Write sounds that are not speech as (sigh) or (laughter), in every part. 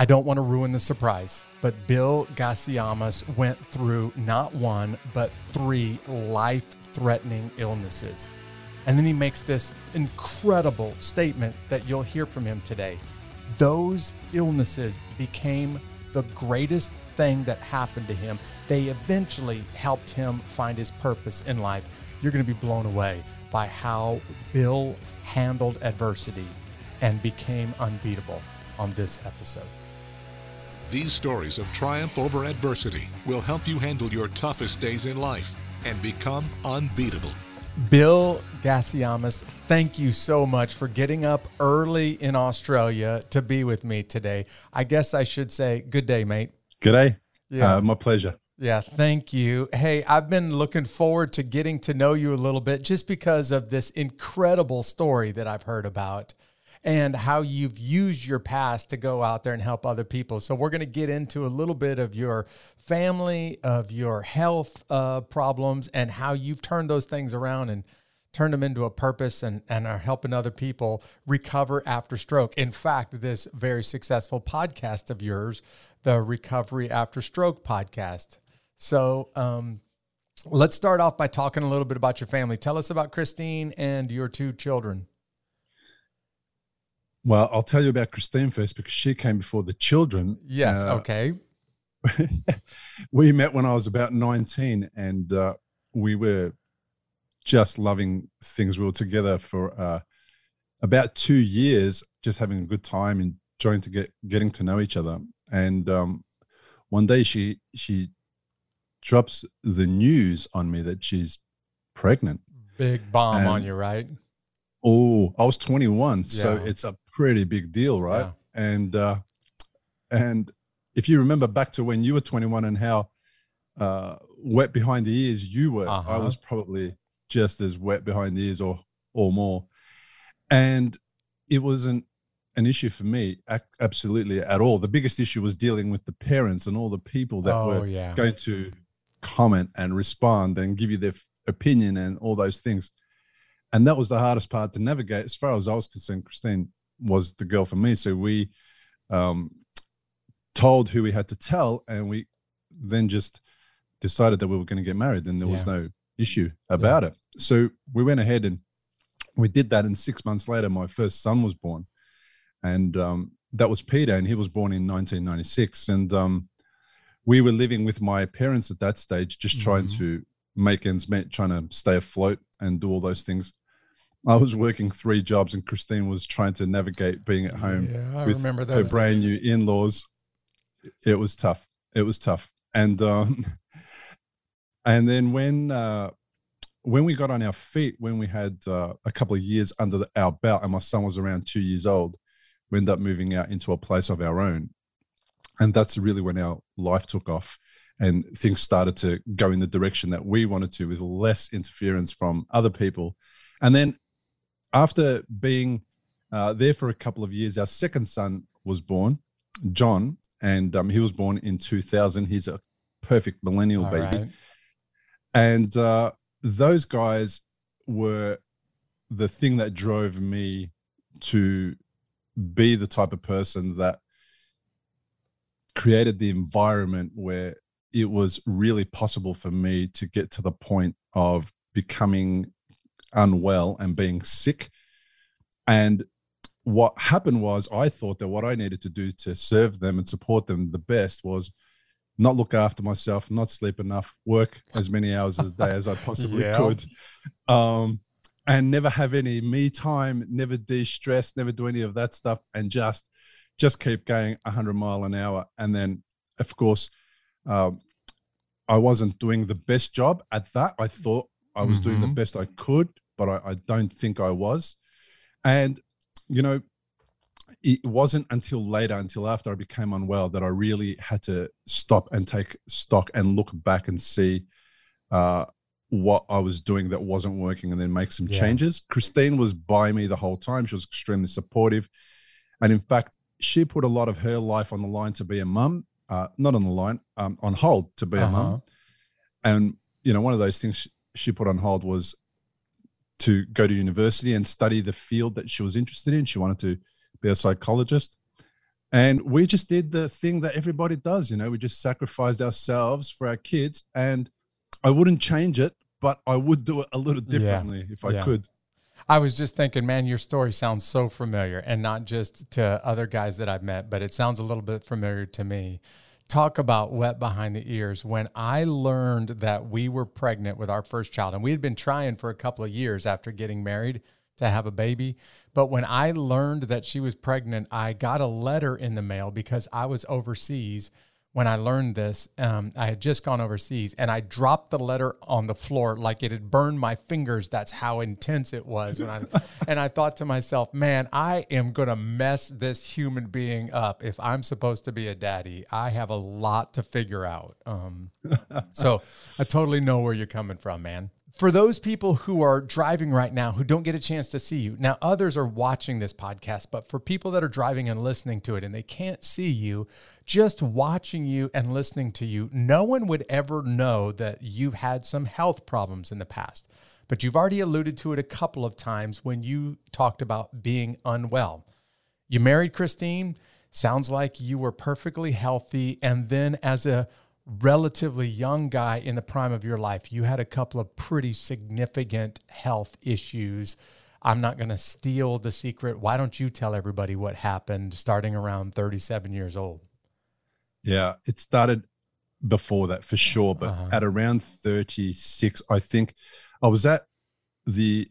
I don't want to ruin the surprise, but Bill Gasiamis went through not one, but three life threatening illnesses. And then he makes this incredible statement that you'll hear from him today. Those illnesses became the greatest thing that happened to him. They eventually helped him find his purpose in life. You're going to be blown away by how Bill handled adversity and became unbeatable on this episode. These stories of triumph over adversity will help you handle your toughest days in life and become unbeatable. Bill Gasiamis, thank you so much for getting up early in Australia to be with me today. I guess I should say good day, mate. Good day. Yeah. Uh, my pleasure. Yeah, thank you. Hey, I've been looking forward to getting to know you a little bit just because of this incredible story that I've heard about and how you've used your past to go out there and help other people. So, we're going to get into a little bit of your family, of your health uh, problems, and how you've turned those things around and turned them into a purpose and, and are helping other people recover after stroke. In fact, this very successful podcast of yours, the Recovery After Stroke podcast. So, um, let's start off by talking a little bit about your family. Tell us about Christine and your two children. Well, I'll tell you about Christine first because she came before the children. Yes. Uh, okay. (laughs) we met when I was about 19 and uh, we were just loving things. We were together for uh, about two years, just having a good time, and trying to get getting to know each other. And um, one day she she drops the news on me that she's pregnant. Big bomb and, on you, right? Oh, I was 21, yeah. so it's a pretty big deal, right? Yeah. And uh, and if you remember back to when you were 21 and how uh, wet behind the ears you were, uh-huh. I was probably just as wet behind the ears or or more. And it wasn't an issue for me absolutely at all. The biggest issue was dealing with the parents and all the people that oh, were yeah. going to comment and respond and give you their opinion and all those things. And that was the hardest part to navigate. As far as I was concerned, Christine was the girl for me. So we um, told who we had to tell, and we then just decided that we were going to get married, and there yeah. was no issue about yeah. it. So we went ahead and we did that, and six months later, my first son was born, and um, that was Peter, and he was born in 1996, and um, we were living with my parents at that stage, just trying mm-hmm. to make ends meet, trying to stay afloat and do all those things. I was working three jobs, and Christine was trying to navigate being at home yeah, I with her brand days. new in-laws. It was tough. It was tough, and um, (laughs) and then when uh, when we got on our feet, when we had uh, a couple of years under the, our belt, and my son was around two years old, we ended up moving out into a place of our own, and that's really when our life took off and things started to go in the direction that we wanted to with less interference from other people and then after being uh, there for a couple of years, our second son was born, John, and um, he was born in 2000. He's a perfect millennial All baby. Right. And uh, those guys were the thing that drove me to be the type of person that created the environment where it was really possible for me to get to the point of becoming unwell and being sick. And what happened was, I thought that what I needed to do to serve them and support them the best was not look after myself, not sleep enough, work as many hours a day as I (laughs) possibly yeah. could, um, and never have any me time, never de-stress, never do any of that stuff, and just just keep going 100 mile an hour. And then, of course, um, I wasn't doing the best job at that. I thought I was mm-hmm. doing the mm-hmm. best I could, but I, I don't think I was. And, you know, it wasn't until later, until after I became unwell, that I really had to stop and take stock and look back and see uh, what I was doing that wasn't working and then make some yeah. changes. Christine was by me the whole time. She was extremely supportive. And in fact, she put a lot of her life on the line to be a mum, uh, not on the line, um, on hold to be uh-huh. a mum. And, you know, one of those things she put on hold was to go to university and study the field that she was interested in. She wanted to be a psychologist. And we just did the thing that everybody does, you know, we just sacrificed ourselves for our kids. And I wouldn't change it, but I would do it a little differently yeah. if I yeah. could. I was just thinking, man, your story sounds so familiar, and not just to other guys that I've met, but it sounds a little bit familiar to me. Talk about wet behind the ears. When I learned that we were pregnant with our first child, and we had been trying for a couple of years after getting married to have a baby. But when I learned that she was pregnant, I got a letter in the mail because I was overseas when I learned this, um, I had just gone overseas and I dropped the letter on the floor like it had burned my fingers. That's how intense it was. I, (laughs) and I thought to myself, man, I am going to mess this human being up if I'm supposed to be a daddy. I have a lot to figure out. Um, so I totally know where you're coming from, man for those people who are driving right now who don't get a chance to see you, now others are watching this podcast, but for people that are driving and listening to it and they can't see you, just watching you and listening to you, no one would ever know that you've had some health problems in the past. But you've already alluded to it a couple of times when you talked about being unwell. You married Christine, sounds like you were perfectly healthy. And then as a relatively young guy in the prime of your life, you had a couple of pretty significant health issues. I'm not going to steal the secret. Why don't you tell everybody what happened starting around 37 years old? Yeah, it started before that for sure, but uh-huh. at around 36, I think I was at the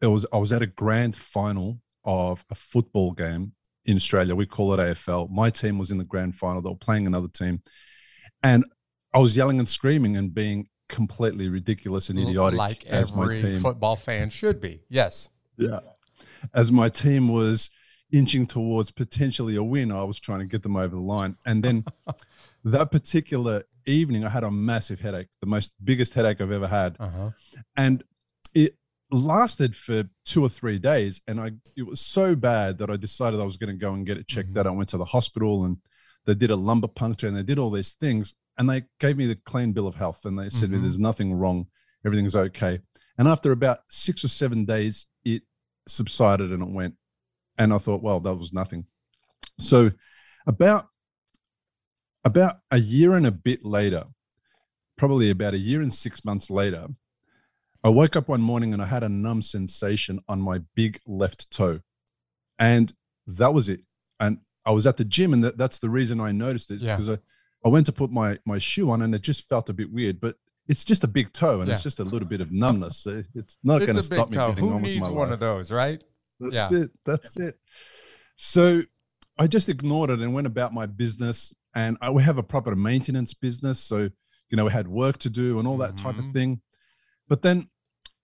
it was I was at a grand final of a football game in Australia. We call it AFL. My team was in the grand final. They were playing another team. And I was yelling and screaming and being completely ridiculous and idiotic like as every my team. football fan should be. Yes. Yeah. As my team was inching towards potentially a win. I was trying to get them over the line. And then (laughs) that particular evening, I had a massive headache, the most biggest headache I've ever had. Uh-huh. And it lasted for two or three days. And I it was so bad that I decided I was going to go and get it checked mm-hmm. out. I went to the hospital and they did a lumbar puncture and they did all these things. And they gave me the clean bill of health and they said, mm-hmm. there's nothing wrong. Everything's okay. And after about six or seven days, it subsided and it went and I thought, well, that was nothing. So about about a year and a bit later, probably about a year and six months later, I woke up one morning and I had a numb sensation on my big left toe. And that was it. And I was at the gym, and that, that's the reason I noticed it yeah. because I, I went to put my, my shoe on and it just felt a bit weird. But it's just a big toe and yeah. it's just a little bit of numbness. It's not going to stop me. Toe. Who needs one life. of those, right? That's yeah. it. That's it. So I just ignored it and went about my business. And I, we have a proper maintenance business. So, you know, we had work to do and all that mm-hmm. type of mm-hmm. thing. But then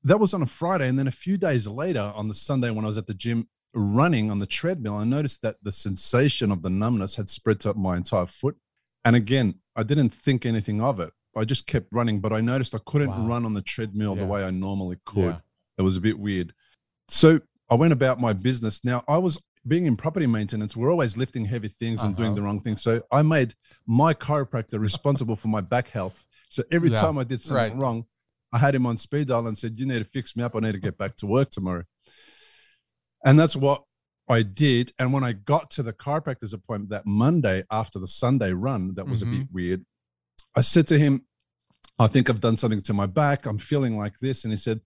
that was on a Friday. And then a few days later, on the Sunday, when I was at the gym running on the treadmill, I noticed that the sensation of the numbness had spread to my entire foot. And again, I didn't think anything of it. I just kept running, but I noticed I couldn't wow. run on the treadmill yeah. the way I normally could. Yeah. It was a bit weird. So I went about my business. Now, I was being in property maintenance, we're always lifting heavy things and uh-huh. doing the wrong thing. So I made my chiropractor responsible for my back health. So every yeah, time I did something right. wrong, I had him on speed dial and said, You need to fix me up. I need to get back to work tomorrow. And that's what I did. And when I got to the chiropractor's appointment that Monday after the Sunday run, that was mm-hmm. a bit mm-hmm. weird. I said to him, I think I've done something to my back. I'm feeling like this. And he said,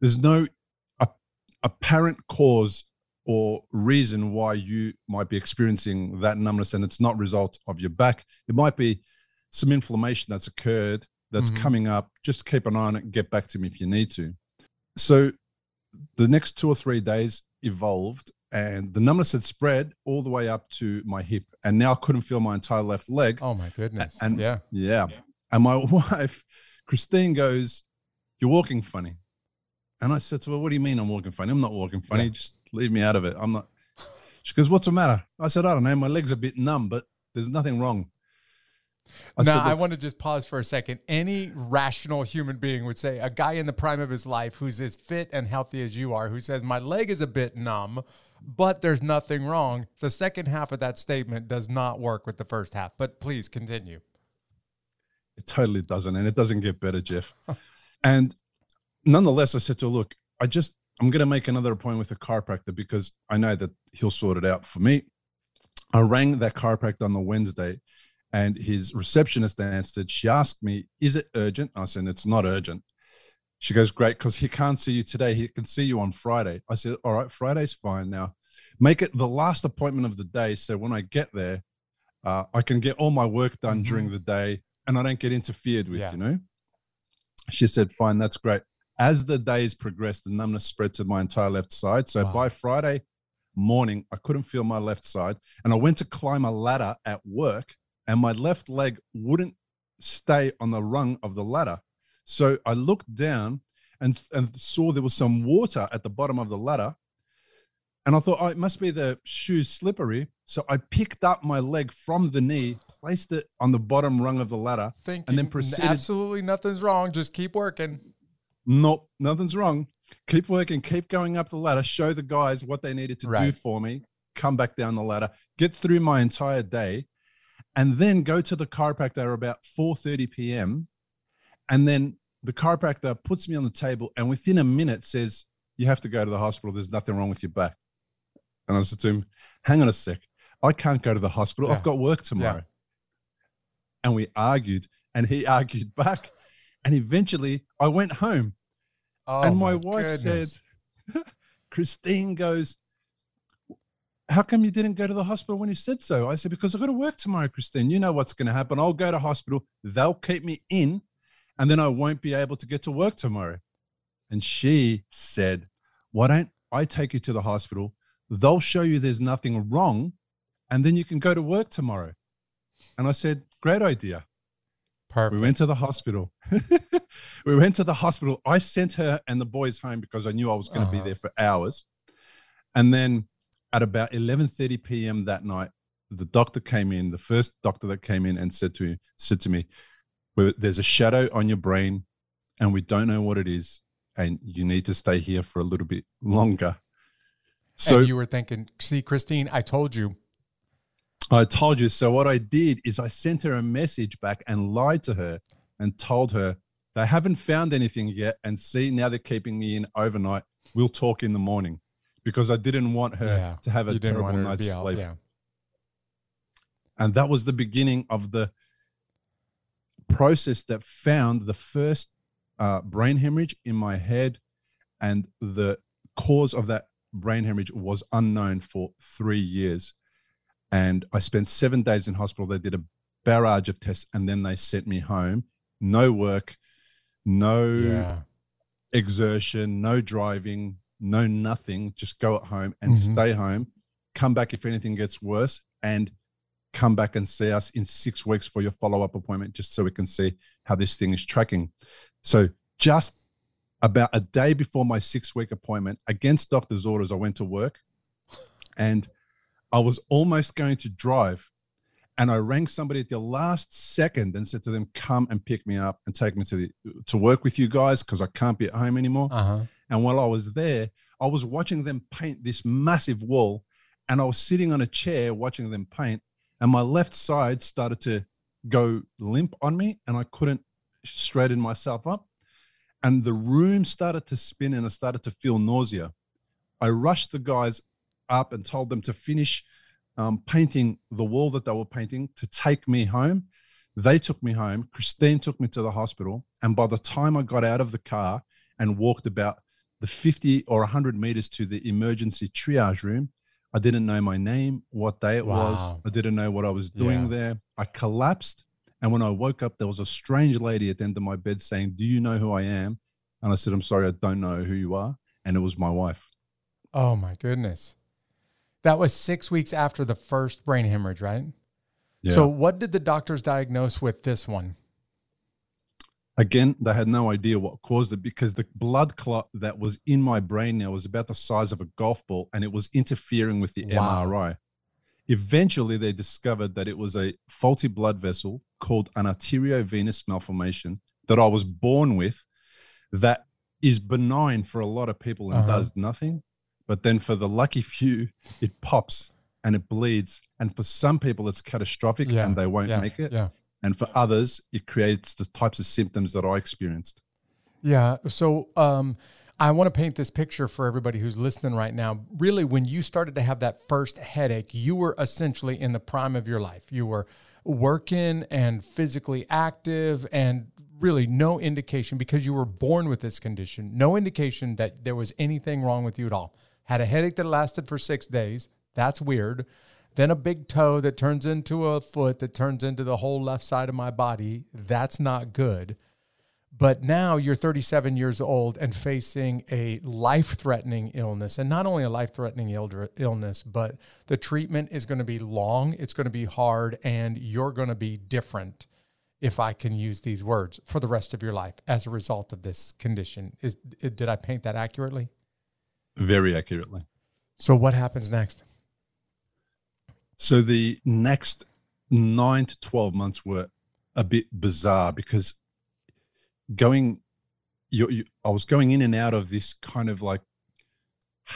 There's no apparent cause or reason why you might be experiencing that numbness and it's not result of your back. It might be some inflammation that's occurred that's mm-hmm. coming up. Just keep an eye on it. Get back to me if you need to. So the next two or three days evolved and the numbness had spread all the way up to my hip and now i couldn't feel my entire left leg. Oh my goodness. And yeah. yeah. And my (laughs) wife christine goes you're walking funny and I said to her, What do you mean I'm walking funny? I'm not walking funny. Yeah. Just leave me out of it. I'm not. She goes, What's the matter? I said, I don't know. My leg's a bit numb, but there's nothing wrong. I now, I want to just pause for a second. Any rational human being would say, a guy in the prime of his life who's as fit and healthy as you are, who says, My leg is a bit numb, but there's nothing wrong. The second half of that statement does not work with the first half. But please continue. It totally doesn't. And it doesn't get better, Jeff. and nonetheless, I said to her, look, I just, I'm going to make another appointment with a chiropractor because I know that he'll sort it out for me. I rang that chiropractor on the Wednesday and his receptionist answered. She asked me, Is it urgent? I said, It's not urgent. She goes, Great, because he can't see you today. He can see you on Friday. I said, All right, Friday's fine now. Make it the last appointment of the day. So when I get there, uh, I can get all my work done Mhm. during the day and I don't get interfered with, Yeah. you know? She said, Fine, that's great. As the days progressed, the numbness spread to my entire left side. So Wow. by Friday morning, I couldn't feel my left side. And I went to climb a ladder at work, and my left leg wouldn't stay on the rung of the ladder. So I looked down and, and saw there was some water at the bottom of the ladder. And I thought, oh, it must be the shoes slippery. So I picked up my leg from the knee, placed it on the bottom rung of the ladder. Thinking and then proceeded- absolutely nothing's wrong. Just keep working. Nope, nothing's wrong. Keep working, keep going up the ladder, show the guys what they needed to do for me, come back down the ladder, get through my entire day, and then go to the chiropractor about 4:30 p.m. And then the chiropractor puts me on the table and within a minute says, You have to go to the hospital. There's nothing wrong with your back. And I said to him, Hang on a sec. I can't go to the hospital. Yeah. I've got work tomorrow. And we argued, and he (laughs) argued back. And eventually I went home Oh, and my, wife goodness. said, (laughs) Christine goes, How come you didn't go to the hospital when you said so? I said, Because I've got to work tomorrow, Christine. You know what's going to happen. I'll go to hospital, they'll keep me in, and then I won't be able to get to work tomorrow. And she said, Why don't I take you to the hospital? They'll show you there's nothing wrong, and then you can go to work tomorrow. And I said, Great idea. Perfect. We went to the hospital. (laughs) we went to the hospital. I sent her and the boys home because I knew I was going to be Uh-huh. there for hours. And then at about 11:30 p.m. that night, the doctor came in, the first doctor that came in and said to me, said to me, there's a shadow on your brain and we don't know what it is and you need to stay here for a little bit longer." So and you were thinking, see, Christine, I told you. I told you. So what I did is I sent her a message back and lied to her and told her they haven't found anything yet. And see, now they're keeping me in overnight. We'll talk in the morning because I didn't want her Yeah, to have a terrible want her to night's out. sleep. Yeah. And that was the beginning of the process that found the first uh, brain hemorrhage in my head. And the cause of that brain hemorrhage was unknown for three years. And I spent seven days in hospital. They did a barrage of tests and then they sent me home. No work, no Yeah. exertion, no driving, no nothing. Just go at home and Mhm. stay home. Come back if anything gets worse, and come back and see us in six weeks for your follow up appointment, just so we can see how this thing is tracking. So, just about a day before my six week appointment, against doctor's orders, I went to work and I was almost going to drive. And I rang somebody at the last second and said to them, "Come and pick me up and take me to the to work with you guys because I can't be at home anymore." Uh huh. And while I was there, I was watching them paint this massive wall, and I was sitting on a chair watching them paint, and my left side started to go limp on me, and I couldn't straighten myself up. And the room started to spin, and I started to feel nausea. I rushed the guys up and told them to finish um, painting the wall that they were painting to take me home. They took me home. Christine took me to the hospital. And by the time I got out of the car and walked about the 50 or 100 meters to the emergency triage room, I didn't know my name, what day it was. I didn't know what I was doing Yeah. there. I collapsed. And when I woke up, there was a strange lady at the end of my bed saying, Do you know who I am? And I said, I'm sorry, I don't know who you are. And it was my wife. Oh my goodness. That was six weeks after the first brain hemorrhage, right? Yeah. So, what did the doctors diagnose with this one? Again, they had no idea what caused it because the blood clot that was in my brain now was about the size of a golf ball and it was interfering with the Wow. MRI. Eventually, they discovered that it was a faulty blood vessel called an arteriovenous malformation that I was born with that is benign for a lot of people and Uh-huh. does nothing. But then for the lucky few, it pops and it bleeds. And for some people, it's catastrophic Yeah, and they won't yeah, make it. Yeah. And for others, it creates the types of symptoms that I experienced. Yeah. So, um, I want to paint this picture for everybody who's listening right now. Really, when you started to have that first headache, you were essentially in the prime of your life. You were working and physically active, and really no indication because you were born with this condition, no indication that there was anything wrong with you at all. Had a headache that lasted for six days. That's weird. Then a big toe that turns into a foot that turns into the whole left side of my body. That's not good but now you're 37 years old and facing a life threatening illness. And not only a life threatening illness, but the treatment is going to be long, it's going to be hard, and you're going to be different, if I can use these words, for the rest of your life as a result of this condition. Is, did I paint that accurately? Very accurately. So, what happens next? So, the next nine to 12 months were a bit bizarre because going you, you, I was going in and out of this kind of like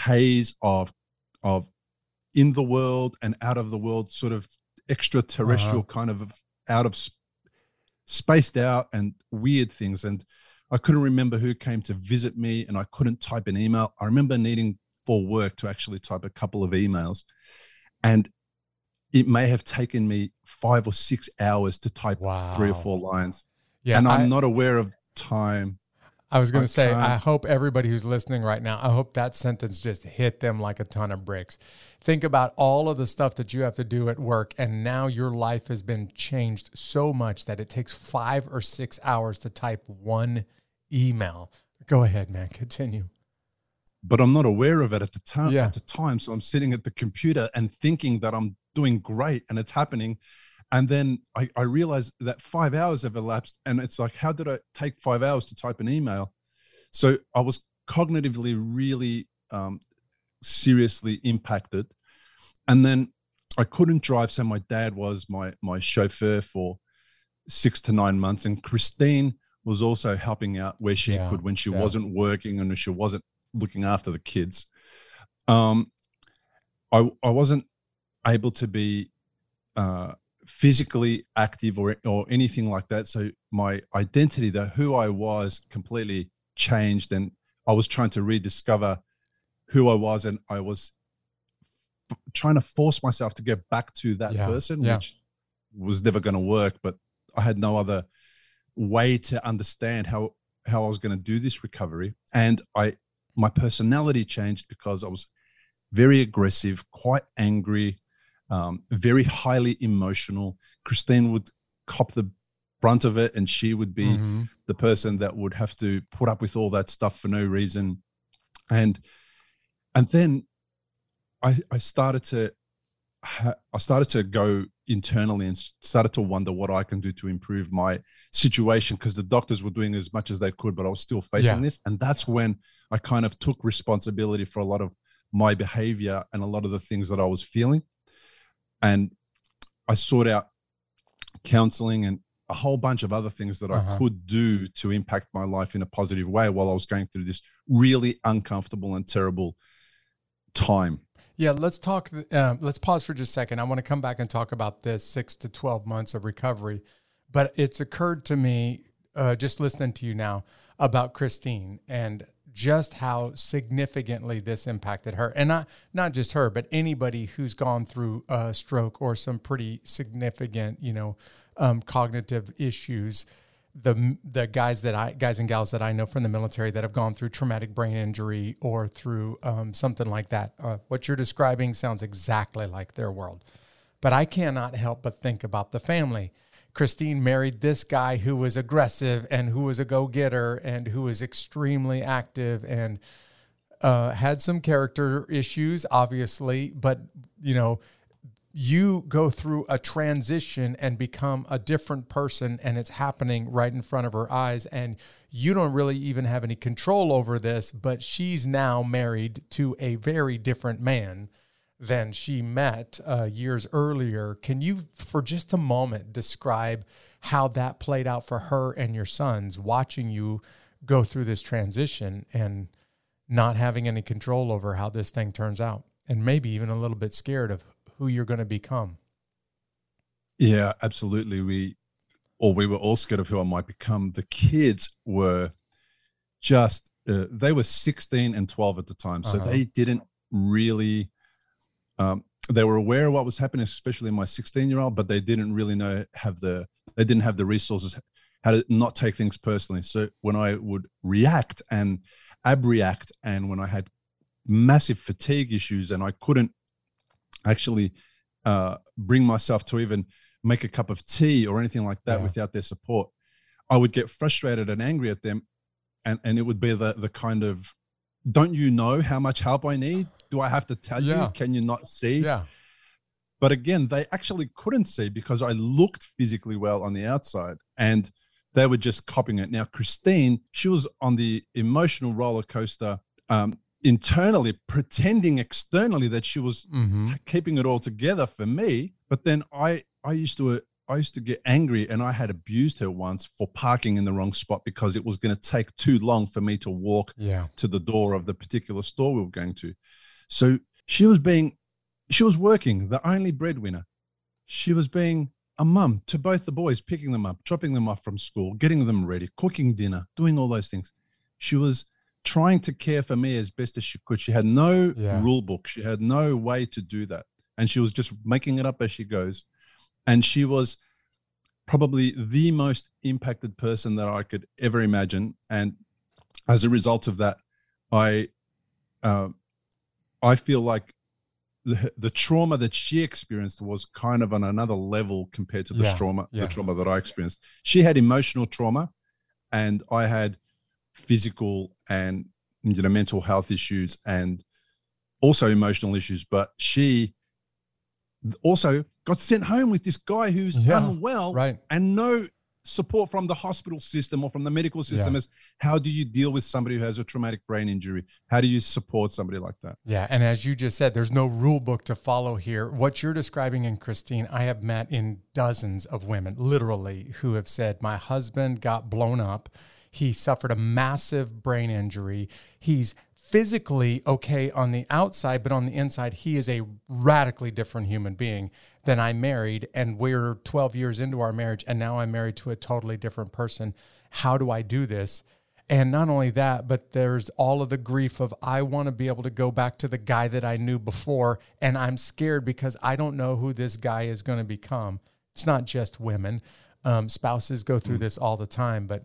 haze of of in the world and out of the world sort of extraterrestrial uh-huh. kind of out of sp- spaced out and weird things and I couldn't remember who came to visit me and I couldn't type an email. I remember needing for work to actually type a couple of emails and it may have taken me 5 or 6 hours to type wow. 3 or 4 lines. Yeah, and I'm I, not aware of time. I was going to say, I hope everybody who's listening right now, I hope that sentence just hit them like a ton of bricks. Think about all of the stuff that you have to do at work, and now your life has been changed so much that it takes five or six hours to type one email. Go ahead, man. Continue. But I'm not aware of it at the time. Yeah. At the time, so I'm sitting at the computer and thinking that I'm doing great, and it's happening, and then I, I realized that five hours have elapsed and it's like how did i take five hours to type an email so i was cognitively really um, seriously impacted and then i couldn't drive so my dad was my my chauffeur for six to nine months and christine was also helping out where she yeah, could when she yeah. wasn't working and she wasn't looking after the kids um, I, I wasn't able to be uh, physically active or or anything like that. So my identity, the who I was, completely changed, and I was trying to rediscover who I was, and I was f- trying to force myself to get back to that yeah, person, which was never going to work. But I had no other way to understand how how I was going to do this recovery, and I my personality changed because I was very aggressive, quite angry, um, very highly emotional. Christine would cop the brunt of it, and she would be mm-hmm. the person that would have to put up with all that stuff for no reason. And and then I I started to I started to go internally and started to wonder what I can do to improve my situation because the doctors were doing as much as they could, but I was still facing yeah. this. And that's when I kind of took responsibility for a lot of my behavior and a lot of the things that I was feeling and I sought out counseling and a whole bunch of other things that uh-huh. I could do to impact my life in a positive way while I was going through this really uncomfortable and terrible time. Yeah, let's talk. Um, let's pause for just a second. I want to come back and talk about this six to 12 months of recovery. But it's occurred to me, uh, just listening to you now, about Christine and just how significantly this impacted her and not not just her but anybody who's gone through a stroke or some pretty significant you know um, cognitive issues the the guys that I guys and gals that I know from the military that have gone through traumatic brain injury or through um, something like that uh, what you're describing sounds exactly like their world. But I cannot help but think about the family. Christine married this guy who was aggressive and who was a go getter and who was extremely active and uh, had some character issues, obviously, but you know, you go through a transition and become a different person and it's happening right in front of her eyes and you don't really even have any control over this but she's now married to a very different man than she met uh, years earlier. Can you, for just a moment, describe how that played out for her and your sons watching you go through this transition and not having any control over how this thing turns out, and maybe even a little bit scared of who you're going to become? Yeah, absolutely. We, or we were all scared of who I might become. The kids were just uh, they were 16 and 12 at the time, so Uh-huh. they didn't really. Um, they were aware of what was happening, especially my 16 year old, but they didn't really know have the they didn't have the resources how to not take things personally. So when I would react and abreact, and when I had massive fatigue issues, and I couldn't actually uh, bring myself to even make a cup of tea or anything like that Yeah. without their support, I would get frustrated and angry at them, and and it would be the the kind of, don't you know how much help I need? Do I have to tell Yeah. you? Can you not see? Yeah. But again, they actually couldn't see because I looked physically well on the outside and they were just copying it. Now, Christine, she was on the emotional roller coaster um, internally, pretending externally that she was Mm-hmm. keeping it all together for me. But then I, I used to, I used to get angry, and I had abused her once for parking in the wrong spot because it was going to take too long for me to walk Yeah. to the door of the particular store we were going to. So she was being, she was working, the only breadwinner. She was being a mum to both the boys, picking them up, dropping them off from school, getting them ready, cooking dinner, doing all those things. She was trying to care for me as best as she could. She had no Yeah. rule book, she had no way to do that. And she was just making it up as she goes. And she was probably the most impacted person that I could ever imagine. And as a result of that, I uh, I feel like the the trauma that she experienced was kind of on another level compared to the Yeah, trauma yeah. the trauma that I experienced. She had emotional trauma, and I had physical and you know mental health issues and also emotional issues. But she also got sent home with this guy who's Yeah, unwell Right. and no support from the hospital system or from the medical system Yeah. is how do you deal with somebody who has a traumatic brain injury how do you support somebody like that Yeah, and as you just said, there's no rule book to follow here. What you're describing in Christine, I have met in dozens of women, literally, who have said, My husband got blown up. He suffered a massive brain injury. He's physically okay on the outside, but on the inside, he is a radically different human being than I married. And we're 12 years into our marriage, and now I'm married to a totally different person. How do I do this? And not only that, but there's all of the grief of I want to be able to go back to the guy that I knew before. And I'm scared because I don't know who this guy is going to become. It's not just women, um, spouses go through this all the time. But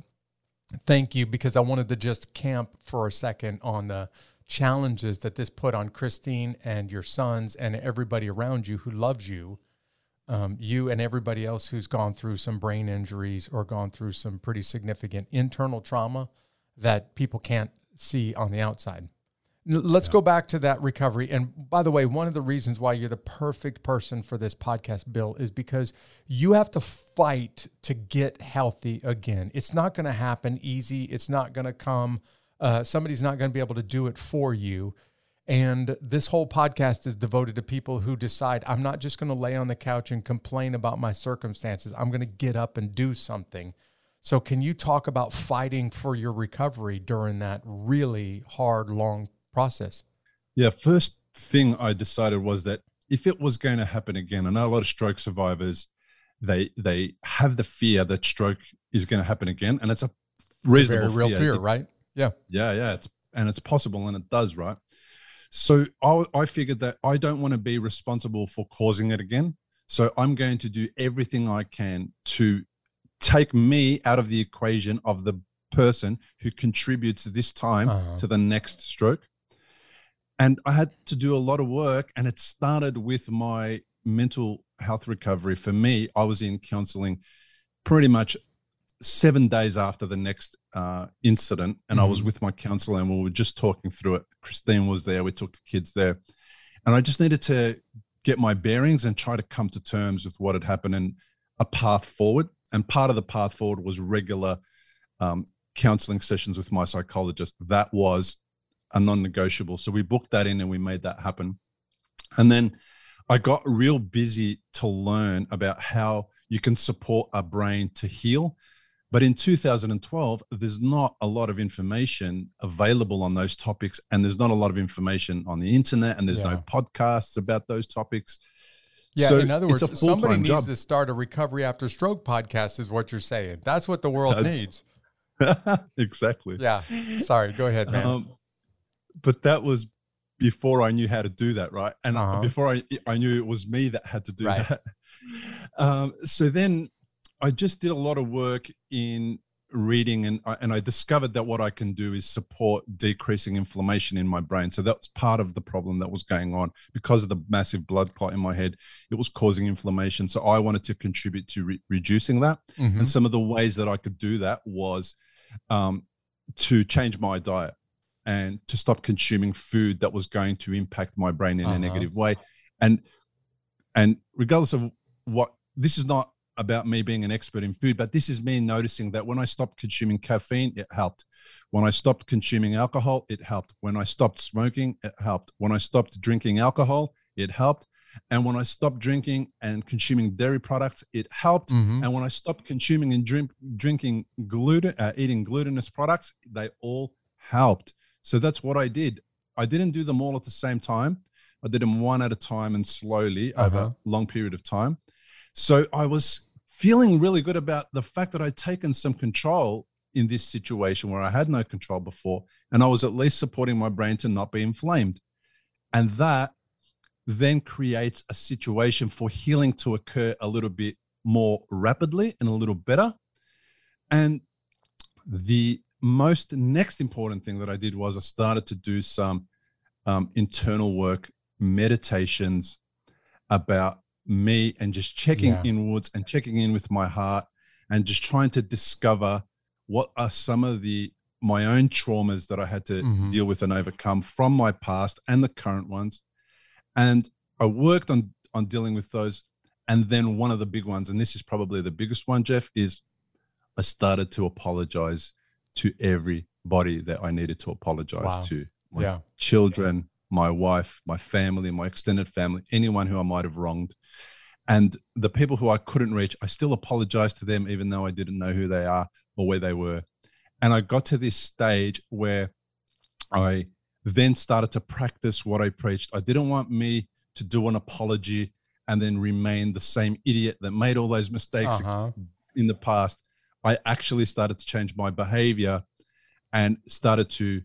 thank you because I wanted to just camp for a second on the challenges that this put on Christine and your sons and everybody around you who loves you um, you and everybody else who's gone through some brain injuries or gone through some pretty significant internal trauma that people can't see on the outside. Let's go back to that recovery. And by the way, one of the reasons why you're the perfect person for this podcast, Bill, is because you have to fight to get healthy again. It's not going to happen easy. It's not going to come. Uh, somebody's not going to be able to do it for you. And this whole podcast is devoted to people who decide I'm not just going to lay on the couch and complain about my circumstances. I'm going to get up and do something. So, can you talk about fighting for your recovery during that really hard, long process? yeah first thing i decided was that if it was going to happen again i know a lot of stroke survivors they they have the fear that stroke is going to happen again and it's a It's a reasonable very real fear, fear, right? Yeah. Yeah, yeah, it's and it's possible and it does, right? So I, I figured that I don't want to be responsible for causing it again. So I'm going to do everything I can to take me out of the equation of the person who contributes this time Uh-huh. to the next stroke. And I had to do a lot of work, and it started with my mental health recovery. For me, I was in counseling pretty much seven days after the next uh, incident, and I was Mhm. with my counselor, and we were just talking through it. Christine was there. We took the kids there, and I just needed to get my bearings and try to come to terms with what had happened and a path forward. And part of the path forward was regular um, counseling sessions with my psychologist. That was a non-negotiable. So we booked that in and we made that happen. And then I got real busy to learn about how you can support a brain to heal. But in 2012, there's not a lot of information available on those topics, and there's not a lot of information on the internet, and there's Yeah. no podcasts about those topics. Yeah. So in other words, somebody needs job. to start a recovery after stroke podcast, is what you're saying. That's what the world (laughs) needs. exactly. Yeah. Sorry. Go ahead, man. Um, but that was before I knew how to do that, right? And Uh-huh. before I I knew it was me that had to do Right. that. (laughs) Um, so then I just did a lot of work in reading and I, and I discovered that what I can do is support decreasing inflammation in my brain. So that's part of the problem that was going on because of the massive blood clot in my head. It was causing inflammation. So I wanted to contribute to re- reducing that. Mhm. And some of the ways that I could do that was um, to change my diet and to stop consuming food that was going to impact my brain in Uh-huh. a negative way. And and regardless of what this is not about me being an expert in food, but this is me noticing that when I stopped consuming caffeine, it helped. When I stopped consuming alcohol, it helped. When I stopped smoking, it helped. When I stopped drinking alcohol, it helped. And when I stopped drinking and consuming dairy products, it helped. Mhm. And when I stopped consuming and drink, drinking gluten, uh, eating glutinous products, they all helped. So that's what I did. I didn't do them all at the same time. I did them one at a time and slowly over Uh-huh. a long period of time. So I was feeling really good about the fact that I'd taken some control in this situation where I had no control before, and I was at least supporting my brain to not be inflamed. And that then creates a situation for healing to occur a little bit more rapidly and a little better. And the most next important thing that I did was I started to do some um, internal work, meditations about me and just checking Yeah. inwards and checking in with my heart and just trying to discover what are some of the my own traumas that I had to Mhm. deal with and overcome from my past and the current ones. And I worked on on dealing with those. And then one of the big ones, and this is probably the biggest one, Jeff, is I started to apologize to everybody that I needed to apologize Wow. to. My Yeah. children, my wife, my family, my extended family, anyone who I might have wronged. And the people who I couldn't reach, I still apologized to them, even though I didn't know who they are or where they were. And I got to this stage where I then started to practice what I preached. I didn't want me to do an apology and then remain the same idiot that made all those mistakes Uh-huh. in the past. I actually started to change my behavior and started to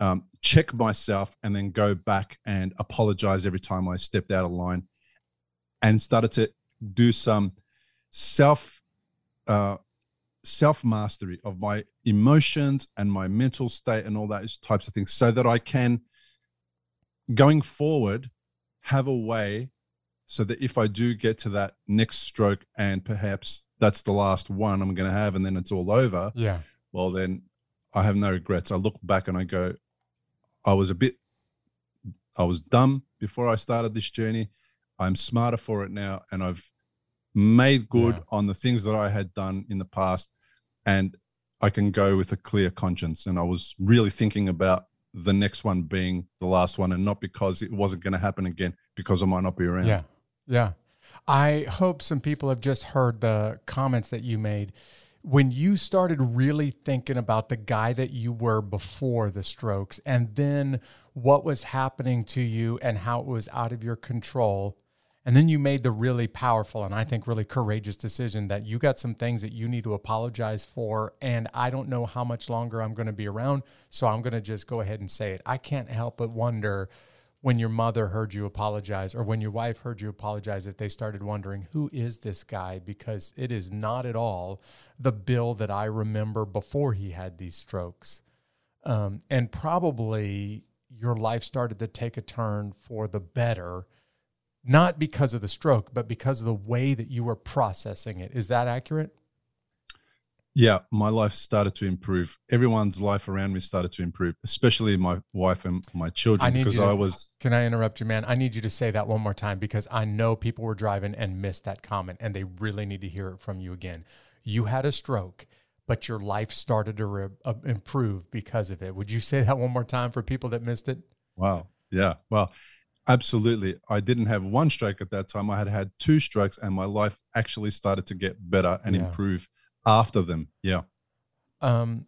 um, check myself and then go back and apologize every time I stepped out of line and started to do some self uh, self mastery of my emotions and my mental state and all those types of things so that I can going forward have a way so that if I do get to that next stroke and perhaps that's the last one I'm going to have and then it's all over, Yeah. well, then I have no regrets. I look back and I go, I was a bit, I was dumb before I started this journey. I'm smarter for it now. And I've made good Yeah. on the things that I had done in the past. And I can go with a clear conscience. And I was really thinking about the next one being the last one and not because it wasn't going to happen again, because I might not be around. Yeah. Yeah. I hope some people have just heard the comments that you made. When you started really thinking about the guy that you were before the strokes and then what was happening to you and how it was out of your control, and then you made the really powerful and I think really courageous decision that you got some things that you need to apologize for. And I don't know how much longer I'm going to be around. So I'm going to just go ahead and say it. I can't help but wonder when your mother heard you apologize or when your wife heard you apologize if they started wondering who is this guy? Because it is not at all the bill that i remember before he had these strokes. Um, and probably your life started to take a turn for the better not because of the stroke but because of the way that you were processing it. Is that accurate Yeah, my life started to improve. Everyone's life around me started to improve, especially my wife and my children, I because to- I was Can I interrupt you, man? I need you to say that one more time because I know people were driving and missed that comment and they really need to hear it from you again. You had a stroke, but your life started to re- uh, improve because of it. Would you say that one more time for people that missed it? Wow. Yeah. Well, absolutely. I didn't have one stroke at that time. I had had two strokes, and my life actually started to get better and Yeah. improve after them. Yeah. Um,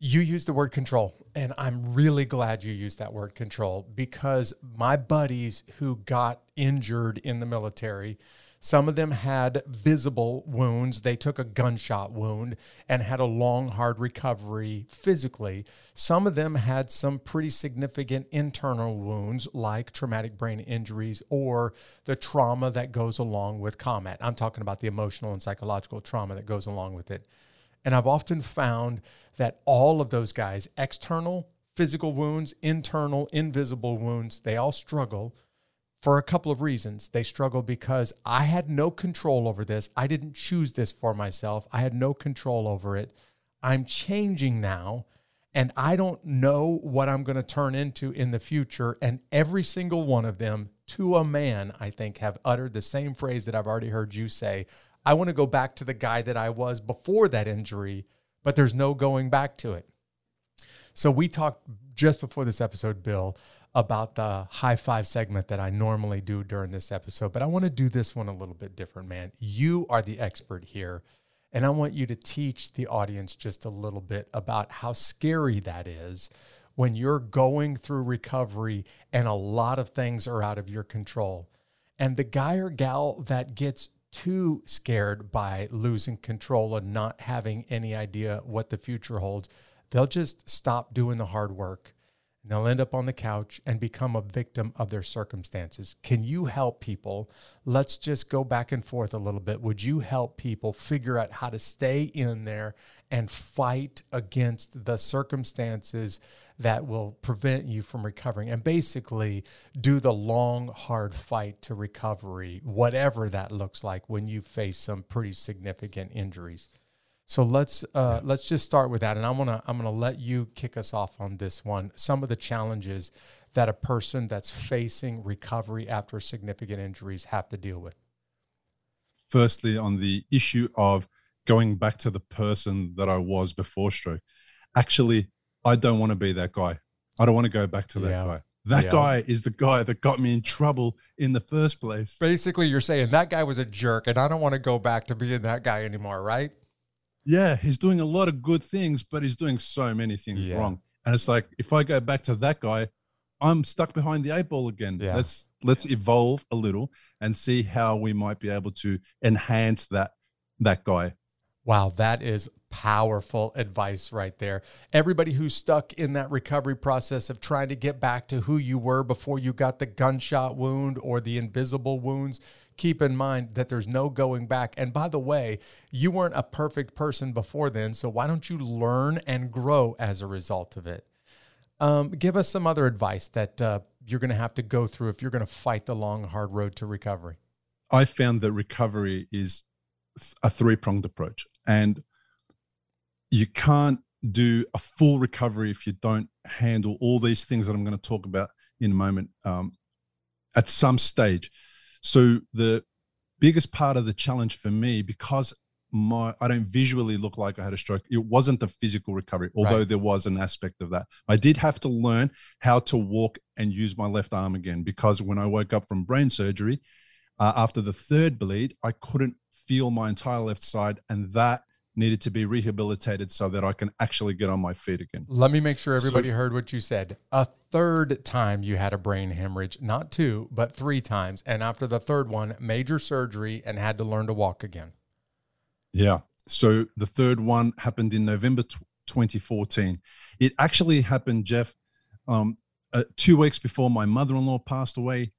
you used the word control, and I'm really glad you used that word control because my buddies who got injured in the military Some of them had visible wounds. They took a gunshot wound and had a long, hard recovery physically. Some of them had some pretty significant internal wounds, like traumatic brain injuries or the trauma that goes along with combat. I'm talking about the emotional and psychological trauma that goes along with it. And I've often found that all of those guys, external, physical wounds, internal, invisible wounds, they all struggle for a couple of reasons. They struggle because I had no control over this. I didn't choose this for myself. I had no control over it. I'm changing now, and I don't know what I'm going to turn into in the future. And every single one of them, to a man, I think, have uttered the same phrase that I've already heard you say. I want to go back to the guy that I was before that injury, but there's no going back to it. So we talked just before this episode, Bill, about the high five segment that I normally do during this episode, but I want to do this one a little bit different, man. You are the expert here, and I want you to teach the audience just a little bit about how scary that is when you're going through recovery and a lot of things are out of your control. And the guy or gal that gets too scared by losing control and not having any idea what the future holds, they'll just stop doing the hard work and they'll end up on the couch and become a victim of their circumstances. Can you help people? Let's just go back and forth a little bit. Would you help people figure out how to stay in there and fight against the circumstances that will prevent you from recovering and basically do the long, hard fight to recovery, whatever that looks like when you face some pretty significant injuries? So let's uh, yeah. let's just start with that, and I'm gonna I'm gonna let you kick us off on this one. Some of the challenges that a person that's facing recovery after significant injuries have to deal with. Firstly, on the issue of going back to the person that I was before stroke, actually, I don't want to be that guy. I don't want to go back to that yeah. guy. That yeah. guy is the guy that got me in trouble in the first place. Basically, you're saying that guy was a jerk, and I don't want to go back to being that guy anymore, right? Yeah, he's doing a lot of good things, but he's doing so many things yeah. wrong. And it's like if I go back to that guy, I'm stuck behind the eight ball again. Yeah. Let's let's evolve a little and see how we might be able to enhance that that guy. Wow, that is powerful advice right there. Everybody who's stuck in that recovery process of trying to get back to who you were before you got the gunshot wound or the invisible wounds, keep in mind that there's no going back. And by the way, you weren't a perfect person before then. So why don't you learn and grow as a result of it? Um, give us some other advice that uh, you're going to have to go through if you're going to fight the long, hard road to recovery. I found that recovery is a three pronged approach. And you can't do a full recovery if you don't handle all these things that I'm going to talk about in a moment um, at some stage. So the biggest part of the challenge for me, because my I don't visually look like I had a stroke. It wasn't the physical recovery, although right. there was an aspect of that. I did have to learn how to walk and use my left arm again because when I woke up from brain surgery uh, after the third bleed, I couldn't feel my entire left side, and that needed to be rehabilitated so that I can actually get on my feet again. Let me make sure everybody so, heard what you said. A third time you had a brain hemorrhage, not two, but three times. And after the third one, major surgery and had to learn to walk again. Yeah. So the third one happened in November 2014. It actually happened, Jeff, um, uh, two weeks before my mother in law passed away.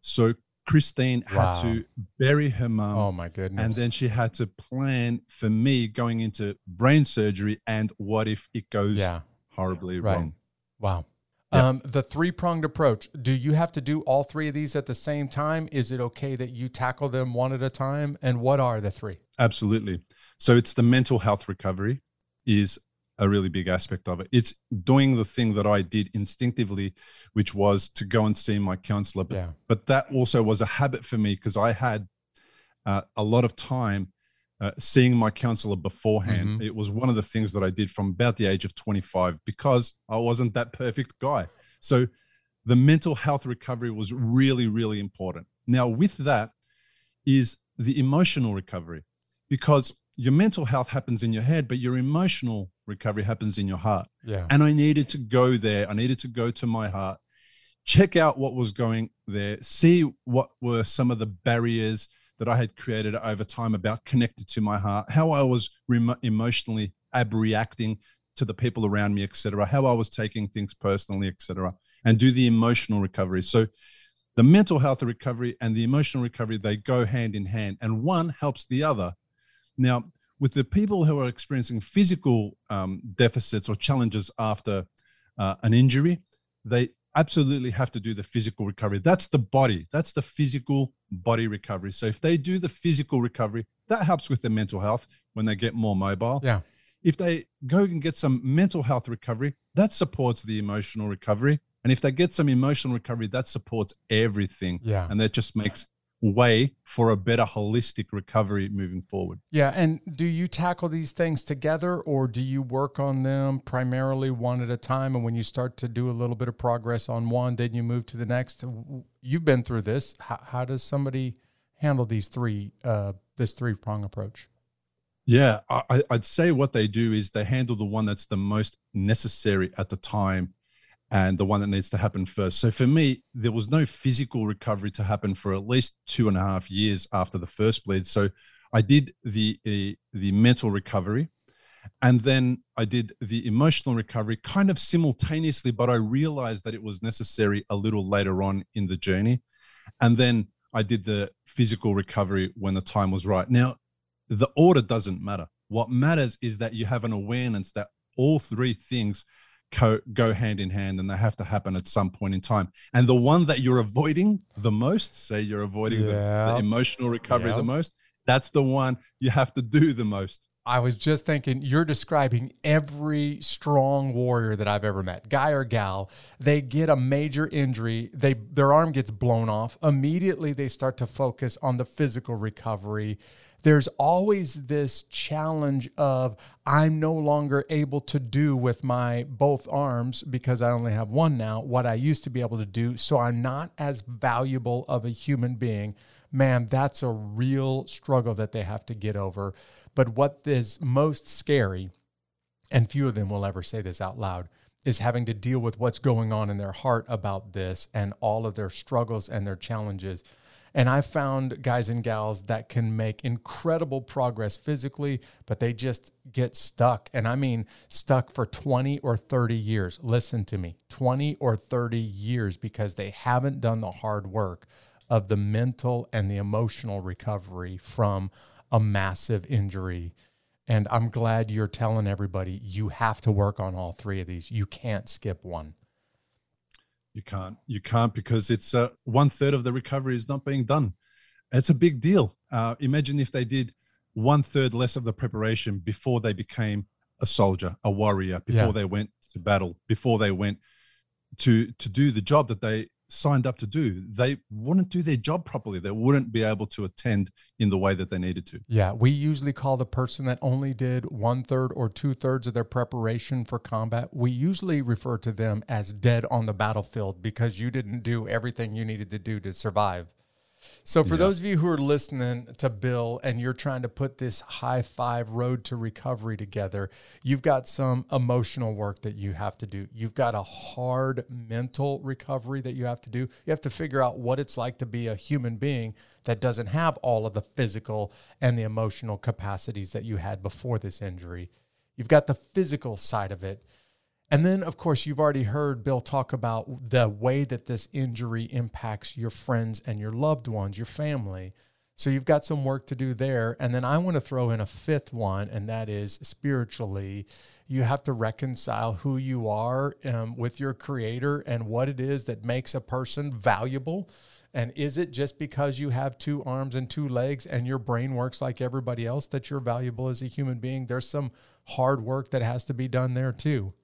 So Christine wow. had to bury her mom. Oh my goodness. And then she had to plan for me going into brain surgery and what if it goes yeah. horribly right. wrong. Wow. Yeah. Um, the three pronged approach. Do you have to do all three of these at the same time? Is it okay that you tackle them one at a time? And what are the three? Absolutely. So it's the mental health recovery is a really big aspect of it. It's doing the thing that I did instinctively, which was to go and see my counselor. But, yeah. but that also was a habit for me because I had uh, a lot of time uh, seeing my counselor beforehand. Mm-hmm. It was one of the things that I did from about the age of 25 because I wasn't that perfect guy. So the mental health recovery was really, really important. Now, with that is the emotional recovery because your mental health happens in your head, but your emotional recovery happens in your heart. Yeah. And I needed to go there. I needed to go to my heart, check out what was going there, see what were some of the barriers that I had created over time about connected to my heart, how I was remo emotionally abreacting to the people around me, etc., how I was taking things personally, etc., and do the emotional recovery. So the mental health recovery and the emotional recovery they go hand in hand and one helps the other now with the people who are experiencing physical um, deficits or challenges after uh, an injury they absolutely have to do the physical recovery. That's the body. That's the physical body recovery. So if they do the physical recovery that helps with their mental health when they get more mobile. Yeah. If they go and get some mental health recovery that supports the emotional recovery. And if they get some emotional recovery, that supports everything. Yeah. And that just makes way for a better holistic recovery moving forward. Yeah. And do you tackle these things together or do you work on them primarily one at a time? And when you start to do a little bit of progress on one, then you move to the next? You've been through this. How, how does somebody handle these three, uh, this three prong approach? Yeah, I, I'd say what they do is they handle the one that's the most necessary at the time and the one that needs to happen first. So for me, there was no physical recovery to happen for at least two and a half years after the first bleed. So I did the uh, the mental recovery, and then I did the emotional recovery kind of simultaneously. But I realized that it was necessary a little later on in the journey, and then I did the physical recovery when the time was right. Now, the order doesn't matter. What matters is that you have an awareness that all three things co- go hand in hand and they have to happen at some point in time. And the one that you're avoiding the most, say you're avoiding yeah. the, the, emotional recovery yeah. the most, that's the one you have to do the most. I was just thinking, you're describing every strong warrior that I've ever met, guy or gal. They get a major injury, they their arm gets blown off. Immediately, they start to focus on the physical recovery there's always this challenge of I'm no longer able to do with my both arms because I only have one now what I used to be able to do. So I'm not as valuable of a human being. Man, that's a real struggle that they have to get over. But what is most scary, and few of them will ever say this out loud, is having to deal with what's going on in their heart about this and all of their struggles and their challenges. And I've found guys and gals that can make incredible progress physically, but they just get stuck. And I mean, stuck for 20 or 30 years. Listen to me 20 or 30 years because they haven't done the hard work of the mental and the emotional recovery from a massive injury. And I'm glad you're telling everybody you have to work on all three of these. You can't skip one. You can't. You can't because it's uh, one third of the recovery is not being done. It's a big deal. Uh, imagine if they did one third less of the preparation before they became a soldier, a warrior, before yeah. they went to battle, before they went to to do the job that they signed up to do, they wouldn't do their job properly. They wouldn't be able to attend in the way that they needed to. Yeah, we usually call the person that only did one third or two thirds of their preparation for combat, we usually refer to them as dead on the battlefield because you didn't do everything you needed to do to survive. So, for yeah. those of you who are listening to Bill and you're trying to put this high five road to recovery together, you've got some emotional work that you have to do. You've got a hard mental recovery that you have to do. You have to figure out what it's like to be a human being that doesn't have all of the physical and the emotional capacities that you had before this injury. You've got the physical side of it and then, of course, you've already heard Bill talk about the way that this injury impacts your friends and your loved ones, your family. So you've got some work to do there. And then I want to throw in a fifth one, and that is spiritually. You have to reconcile who you are um, with your creator and what it is that makes a person valuable. And is it just because you have two arms and two legs and your brain works like everybody else that you're valuable as a human being? There's some hard work that has to be done there too.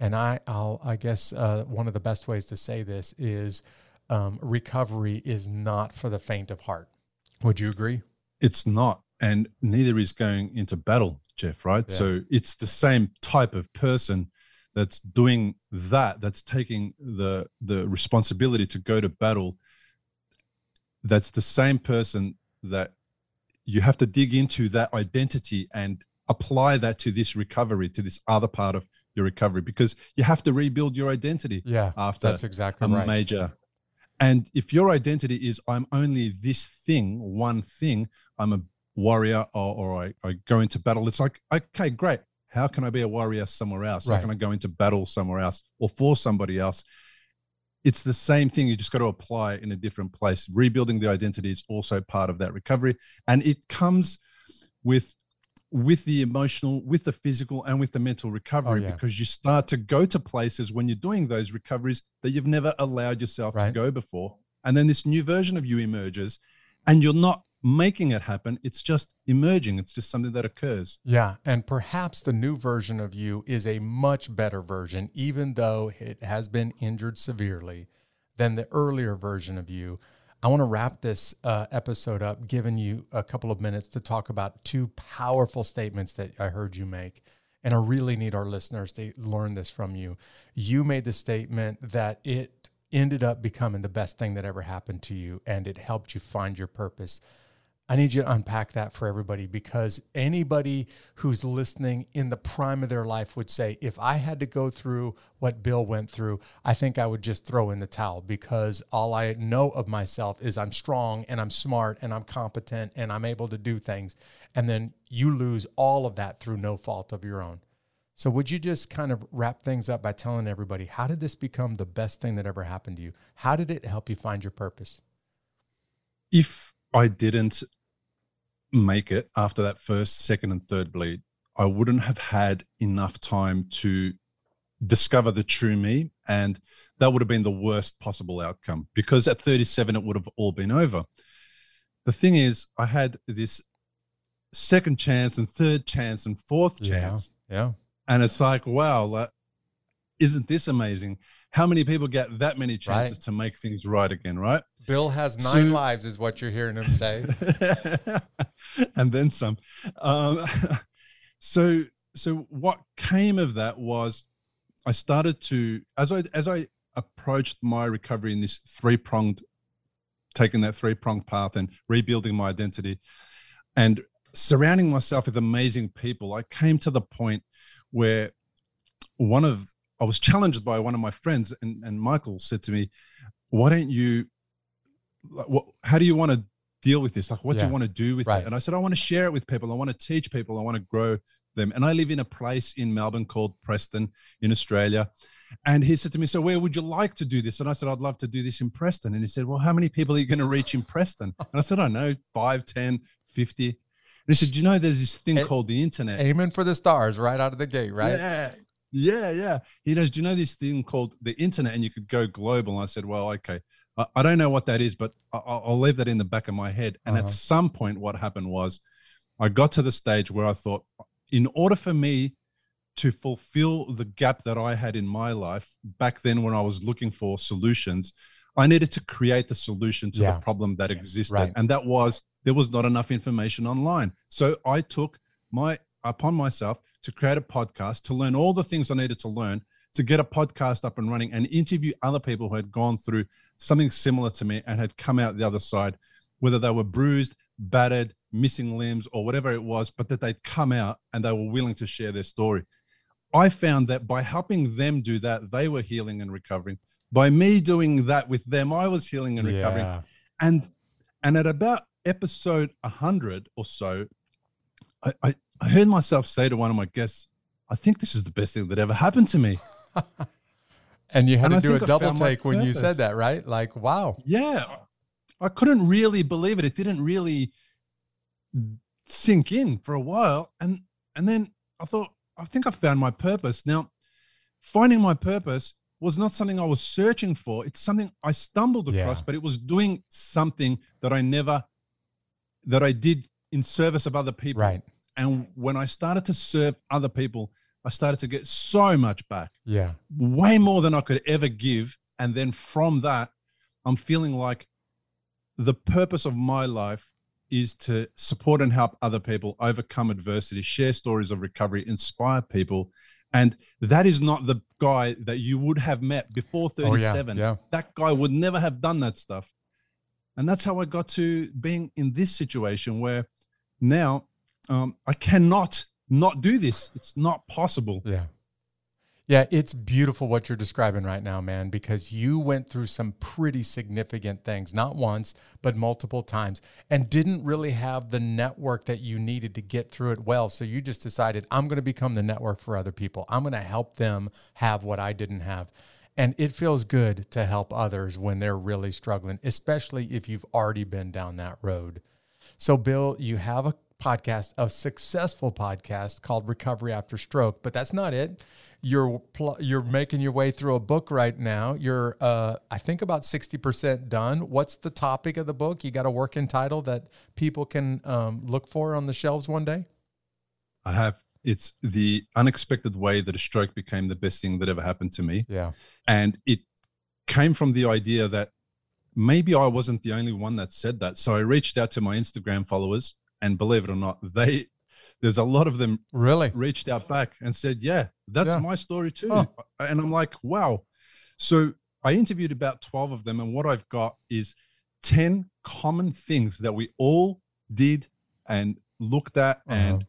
And I, I'll, I guess uh, one of the best ways to say this is um, recovery is not for the faint of heart. Would you agree? It's not. And neither is going into battle, Jeff, right? Yeah. So it's the same type of person that's doing that, that's taking the, the responsibility to go to battle. That's the same person that you have to dig into that identity and apply that to this recovery, to this other part of your recovery because you have to rebuild your identity yeah after that's exactly a right. major And if your identity is, I'm only this thing, one thing, I'm a warrior or, or I, I go into battle, it's like, okay, great. How can I be a warrior somewhere else? Right. How can I go into battle somewhere else or for somebody else? It's the same thing. You just got to apply in a different place. Rebuilding the identity is also part of that recovery. And it comes with with the emotional, with the physical, and with the mental oh, recovery yeah. because you start to go to places when you're doing those recoveries that you've never allowed yourself to go before. And then this new version of you emerges, and you're not making it happen. It's just emerging, it's just something that occurs. Yeah. And perhaps the new version of you is a much better version, even though it has been injured severely than the earlier version of you. I want to wrap this uh, episode up, giving you a couple of minutes to talk about two powerful statements that I heard you make. And I really need our listeners to learn this from you. You made the statement that it ended up becoming the best thing that ever happened to you and it helped you find your purpose. I need you to unpack that for everybody because anybody who's listening in the prime of their life would say, if I had to go through what Bill went through, I think I would just throw in the towel because all I know of myself is I'm strong and I'm smart and I'm competent and I'm able to do things. And then you lose all of that through no fault of your own. So, would you just kind of wrap things up by telling everybody how did this become the best thing that ever happened to you? How did it help you find your purpose? If I didn't make it after that first, second, and third bleed, I wouldn't have had enough time to discover the true me. And that would have been the worst possible outcome because at 37, it would have all been over. The thing is, I had this second chance and third chance and fourth chance. Yeah. And it's like, wow, like, isn't this amazing? How many people get that many chances Right. to make things right again, right? Bill has So- nine lives, is what you're hearing him say. (laughs) and then some. Um, (laughs) so, so what came of that was I started to as I as I approached my recovery in this three pronged, taking that three pronged path and rebuilding my identity, and surrounding myself with amazing people. I came to the point where one of I was challenged by one of my friends, and, and Michael said to me, "Why don't you? Like, what? How do you want to deal with this? Like, what do you want to do with Right. it?" And I said, "I want to share it with people. I want to teach people. I want to grow them." And I live in a place in Melbourne called Preston, in Australia. And he said to me, "So where would you like to do this?" And I said, "I'd love to do this in Preston." And he said, "Well, how many people are you going to reach in Preston?" (laughs) And I said, "I know, 5, 10, 50. And he said, you know there's this thing Eh, called the internet?" Aiming for the stars right out of the gate, right? Yeah. Yeah, yeah. He goes, Do you know this thing called the internet? And you could go global. And I said, Well, okay. I, I don't know what that is, but I, I'll I'll leave that in the back of my head. And Uh-huh. at some point, what happened was I got to the stage where I thought, in order for me to fulfill the gap that I had in my life back then when I was looking for solutions, I needed to create the solution to Yeah. the problem that existed. Right. And that was there was not enough information online. So I took my upon myself to create a podcast to learn all the things I needed to learn to get a podcast up and running and interview other people who had gone through something similar to me and had come out the other side, whether they were bruised, battered, missing limbs, or whatever it was, but that they'd come out and they were willing to share their story. I found that by helping them do that, they were healing and recovering. By me doing that with them, I was healing and recovering. Yeah. And and at about episode 100 or so, I, I, I heard myself say to one of my guests, I think this is the best thing that ever happened to me. (laughs) And you had And to I do a double take when you said that, right? Like, wow. Yeah. I couldn't really believe it. It didn't really sink in for a while. And and then I thought, I think I found my purpose. Now, finding my purpose was not something I was searching for. It's something I stumbled across, Yeah. but it was doing something that I never that I did in service of other people. Right. And when I started to serve other people, I started to get so much back Yeah. way more than I could ever give. And then from that, I'm feeling like the purpose of my life is to support and help other people overcome adversity, share stories of recovery, inspire people. And that is not the guy that you would have met before Oh, yeah. 37. Yeah. That guy would never have done that stuff. And that's how I got to being in this situation where now um, I cannot not do this. It's not possible. Yeah. Yeah, it's beautiful what you're describing right now, man, because you went through some pretty significant things, not once, but multiple times, and didn't really have the network that you needed to get through it well. So you just decided, I'm going to become the network for other people. I'm going to help them have what I didn't have. And it feels good to help others when they're really struggling, especially if you've already been down that road. So, Bill, you have a podcast, a successful podcast called Recovery After Stroke, but that's not it you're pl- you're making your way through a book right now. You're uh, I think about sixty percent done. What's the topic of the book? You got a working title that people can um, look for on the shelves one day. I have. It's the unexpected way that a stroke became the best thing that ever happened to me. Yeah, and it came from the idea that maybe I wasn't the only one that said that. So I reached out to my Instagram followers, and believe it or not, they there's a lot of them really reached out back and said, "Yeah, that's Yeah. my story too." Oh. And I'm like, "Wow." So I interviewed about 12 of them and what I've got is 10 common things that we all did and looked at Uh-huh. and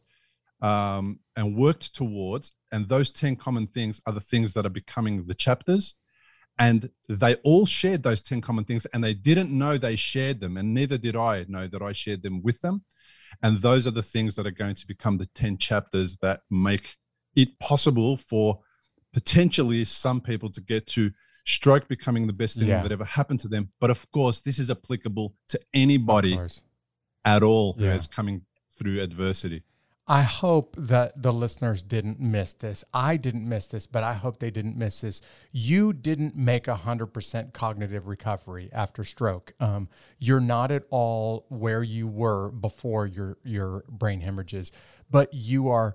um and worked towards and those 10 common things are the things that are becoming the chapters and they all shared those 10 common things and they didn't know they shared them and neither did I know that I shared them with them and those are the things that are going to become the 10 chapters that make it possible for potentially some people to get to stroke becoming the best thing Yeah. that ever happened to them. But of course, this is applicable to anybody at all who Yeah. is coming through adversity. I hope that the listeners didn't miss this. I didn't miss this, but I hope they didn't miss this. You didn't make a 100% cognitive recovery after stroke. Um, you're not at all where you were before your, your brain hemorrhages, but you are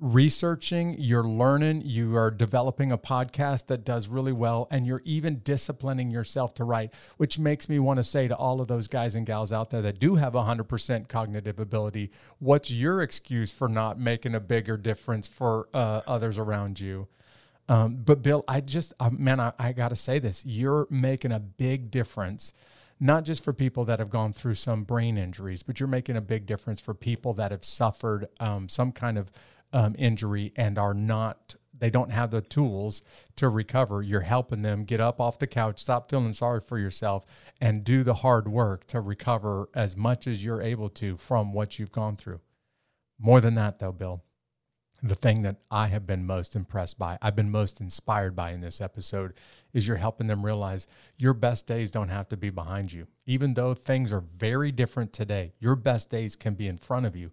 researching, you're learning, you are developing a podcast that does really well, and you're even disciplining yourself to write, which makes me want to say to all of those guys and gals out there that do have 100% cognitive ability, what's your excuse for not making a bigger difference for uh, others around you? Um, but Bill, I just, uh, man, I, I got to say this. You're making a big difference, not just for people that have gone through some brain injuries, but you're making a big difference for people that have suffered um, some kind of um, injury and are not, they don't have the tools to recover. You're helping them get up off the couch, stop feeling sorry for yourself, and do the hard work to recover as much as you're able to from what you've gone through. More than that, though, Bill, the thing that I have been most impressed by, I've been most inspired by in this episode, is you're helping them realize your best days don't have to be behind you. Even though things are very different today, your best days can be in front of you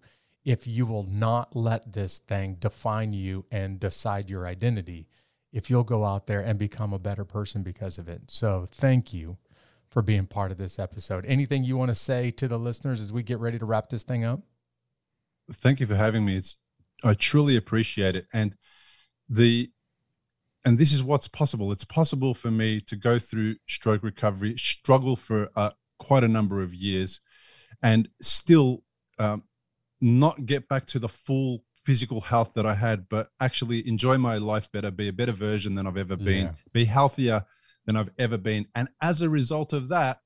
if you will not let this thing define you and decide your identity. If you'll go out there and become a better person because of it. So, thank you for being part of this episode. Anything you want to say to the listeners as we get ready to wrap this thing up? Thank you for having me. It's I truly appreciate it. And the and this is what's possible. It's possible for me to go through stroke recovery, struggle for uh, quite a number of years, and still um, not get back to the full physical health that I had, but actually enjoy my life better, be a better version than I've ever been, Yeah. be healthier than I've ever been. And as a result of that,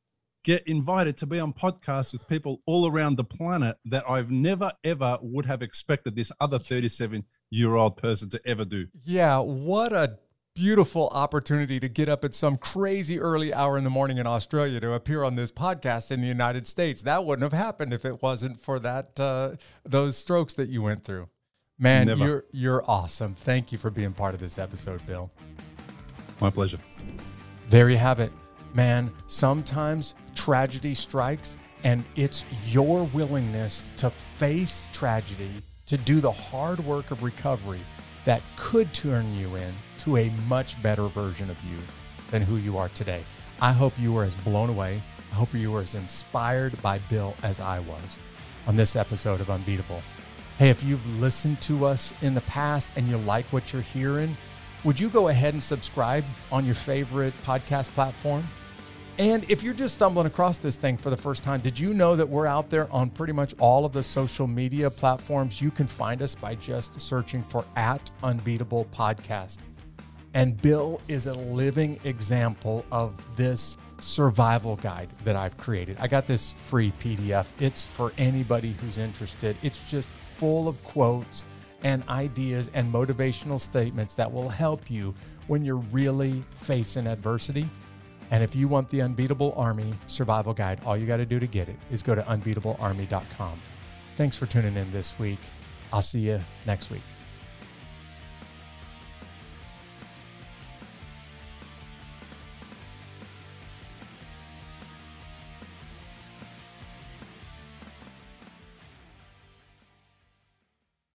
get invited to be on podcasts with people all around the planet that I've never ever would have expected this other 37 year old person to ever do. Yeah, what a beautiful opportunity to get up at some crazy early hour in the morning in Australia to appear on this podcast in the United States. That wouldn't have happened if it wasn't for that uh, those strokes that you went through. Man, Never. you're you're awesome. Thank you for being part of this episode, Bill. My pleasure. There you have it. Man, sometimes tragedy strikes, and it's your willingness to face tragedy, to do the hard work of recovery that could turn you in to a much better version of you than who you are today. I hope you were as blown away. I hope you were as inspired by Bill as I was on this episode of Unbeatable. Hey, if you've listened to us in the past and you like what you're hearing, would you go ahead and subscribe on your favorite podcast platform? And if you're just stumbling across this thing for the first time, did you know that we're out there on pretty much all of the social media platforms? You can find us by just searching for at Unbeatable Podcast. And Bill is a living example of this survival guide that I've created. I got this free PDF. It's for anybody who's interested. It's just full of quotes and ideas and motivational statements that will help you when you're really facing adversity. And if you want the Unbeatable Army Survival Guide, all you got to do to get it is go to unbeatablearmy.com. Thanks for tuning in this week. I'll see you next week.